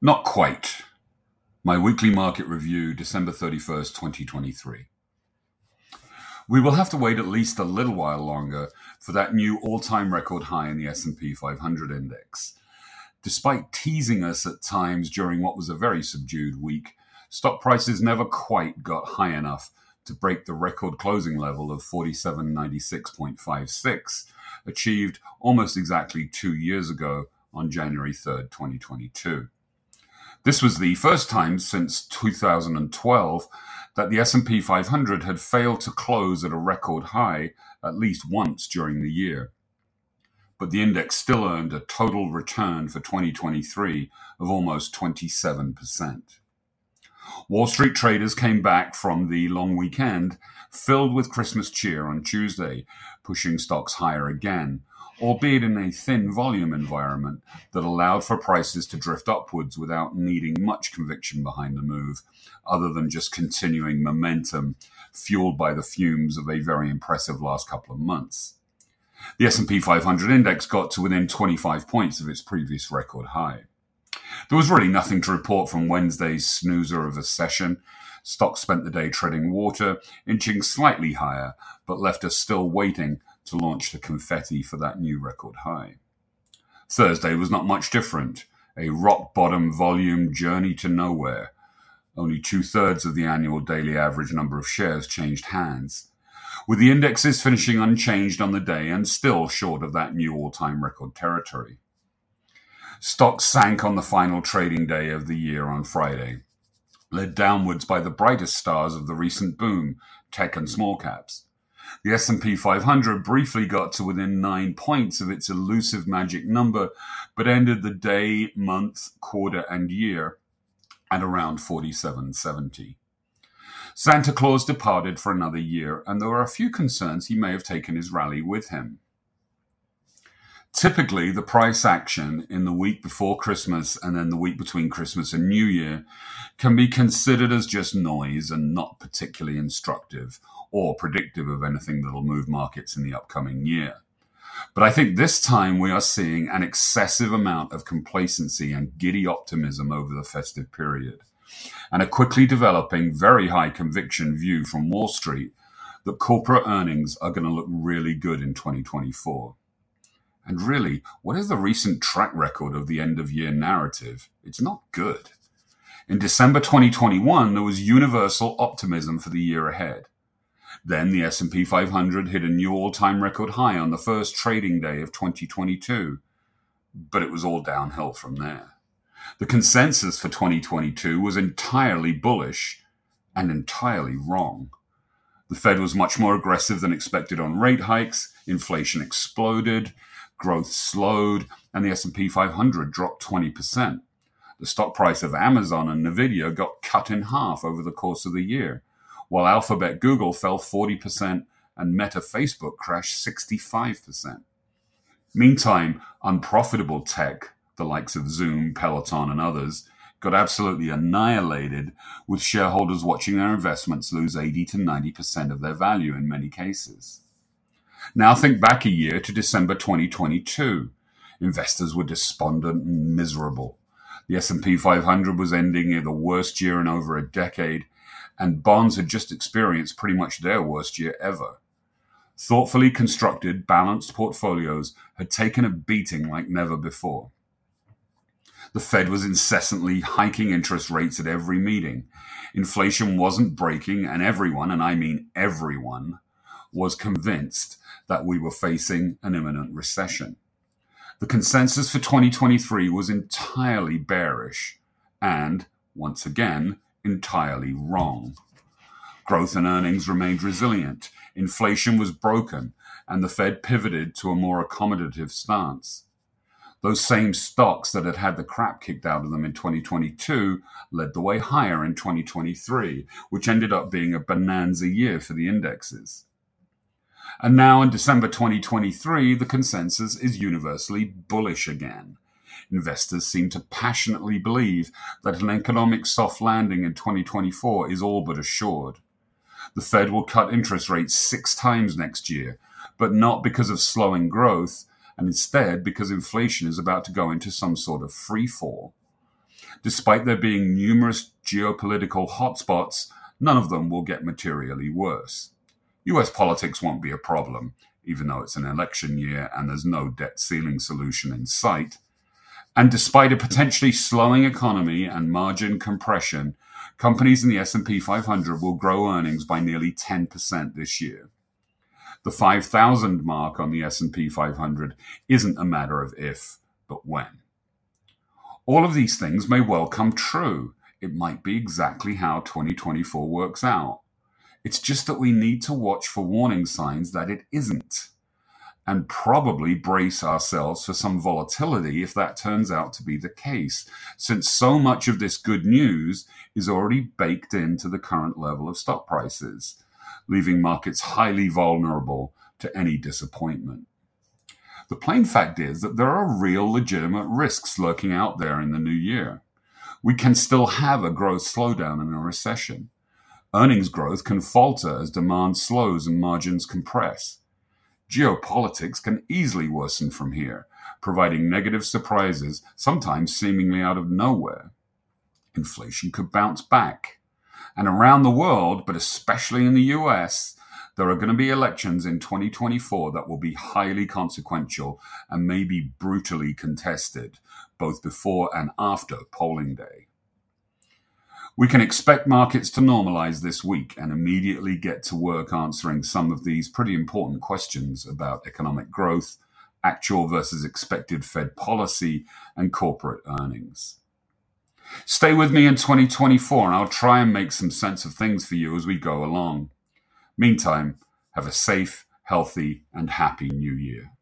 Not quite. My weekly market review, December 31st, 2023. We will have to wait at least a little while longer for that new all-time record high in the S&P 500 index. Despite teasing us at times during what was a very subdued week, stock prices never quite got high enough to break the record closing level of 4796.56 achieved almost exactly 2 years ago on January 3rd, 2022. This was the first time since 2012 that the S&P 500 had failed to close at a record high at least once during the year. But the index still earned a total return for 2023 of almost 27%. Wall Street traders came back from the long weekend filled with Christmas cheer on Tuesday, pushing stocks higher again, albeit in a thin volume environment that allowed for prices to drift upwards without needing much conviction behind the move, other than just continuing momentum fueled by the fumes of a very impressive last couple of months. The S&P 500 index got to within 25 points of its previous record high. There was really nothing to report from Wednesday's snoozer of a session. Stocks spent the day treading water, inching slightly higher, but left us still waiting to launch the confetti for that new record high. Thursday was not much different, a rock bottom volume journey to nowhere. Only two thirds of the annual daily average number of shares changed hands, with the indexes finishing unchanged on the day and still short of that new all time record territory. Stocks sank on the final trading day of the year on Friday, led downwards by the brightest stars of the recent boom, tech and small caps. The S&P 500 briefly got to within 9 points of its elusive magic number, but ended the day, month, quarter and year at around 4770. Santa Claus departed for another year, and there were a few concerns he may have taken his rally with him. Typically, the price action in the week before Christmas and then the week between Christmas and New Year can be considered as just noise and not particularly instructive or predictive of anything that'll move markets in the upcoming year. But I think this time we are seeing an excessive amount of complacency and giddy optimism over the festive period, and a quickly developing, very high conviction view from Wall Street that corporate earnings are going to look really good in 2024. And really, what is the recent track record of the end of year narrative? It's not good. In December 2021, there was universal optimism for the year ahead. Then the S&P 500 hit a new all-time record high on the first trading day of 2022, but it was all downhill from there. The consensus for 2022 was entirely bullish and entirely wrong. The Fed was much more aggressive than expected on rate hikes, inflation exploded, growth slowed, and the S&P 500 dropped 20%. The stock price of Amazon and Nvidia got cut in half over the course of the year, while Alphabet Google fell 40% and Meta Facebook crashed 65%. Meantime, unprofitable tech, the likes of Zoom, Peloton, and others, got absolutely annihilated, with shareholders watching their investments lose 80 to 90% of their value in many cases. Now think back a year to December 2022. Investors were despondent and miserable. The S&P 500 was ending the worst year in over a decade, and bonds had just experienced pretty much their worst year ever. Thoughtfully constructed, balanced portfolios had taken a beating like never before. The Fed was incessantly hiking interest rates at every meeting. Inflation wasn't breaking, and everyone, and I mean everyone, was convinced that we were facing an imminent recession. The consensus for 2023 was entirely bearish and, once again, entirely wrong. Growth and earnings remained resilient, inflation was broken, and the Fed pivoted to a more accommodative stance. Those same stocks that had had the crap kicked out of them in 2022 led the way higher in 2023, which ended up being a bonanza year for the indexes. And now in December 2023, the consensus is universally bullish again. Investors seem to passionately believe that an economic soft landing in 2024 is all but assured. The Fed will cut interest rates six times next year, but not because of slowing growth, and instead because inflation is about to go into some sort of free fall. Despite there being numerous geopolitical hotspots, none of them will get materially worse. US politics won't be a problem, even though it's an election year and there's no debt ceiling solution in sight. And despite a potentially slowing economy and margin compression, companies in the S&P 500 will grow earnings by nearly 10% this year. The 5000 mark on the S&P 500 isn't a matter of if, but when. All of these things may well come true. It might be exactly how 2024 works out. It's just that we need to watch for warning signs that it isn't and probably brace ourselves for some volatility if that turns out to be the case, since so much of this good news is already baked into the current level of stock prices, leaving markets highly vulnerable to any disappointment. The plain fact is that there are real legitimate risks lurking out there in the new year. We can still have a growth slowdown and a recession. Earnings growth can falter as demand slows and margins compress Geopolitics can easily worsen from here, providing negative surprises, sometimes seemingly out of nowhere. Inflation could bounce back. And around the world, but especially in the US, there are going to be elections in 2024 that will be highly consequential and may be brutally contested, both before and after polling day. We can expect markets to normalize this week and immediately get to work answering some of these pretty important questions about economic growth, actual versus expected Fed policy, and corporate earnings. Stay with me in 2024 and I'll try and make some sense of things for you as we go along. Meantime, have a safe, healthy, and happy new year.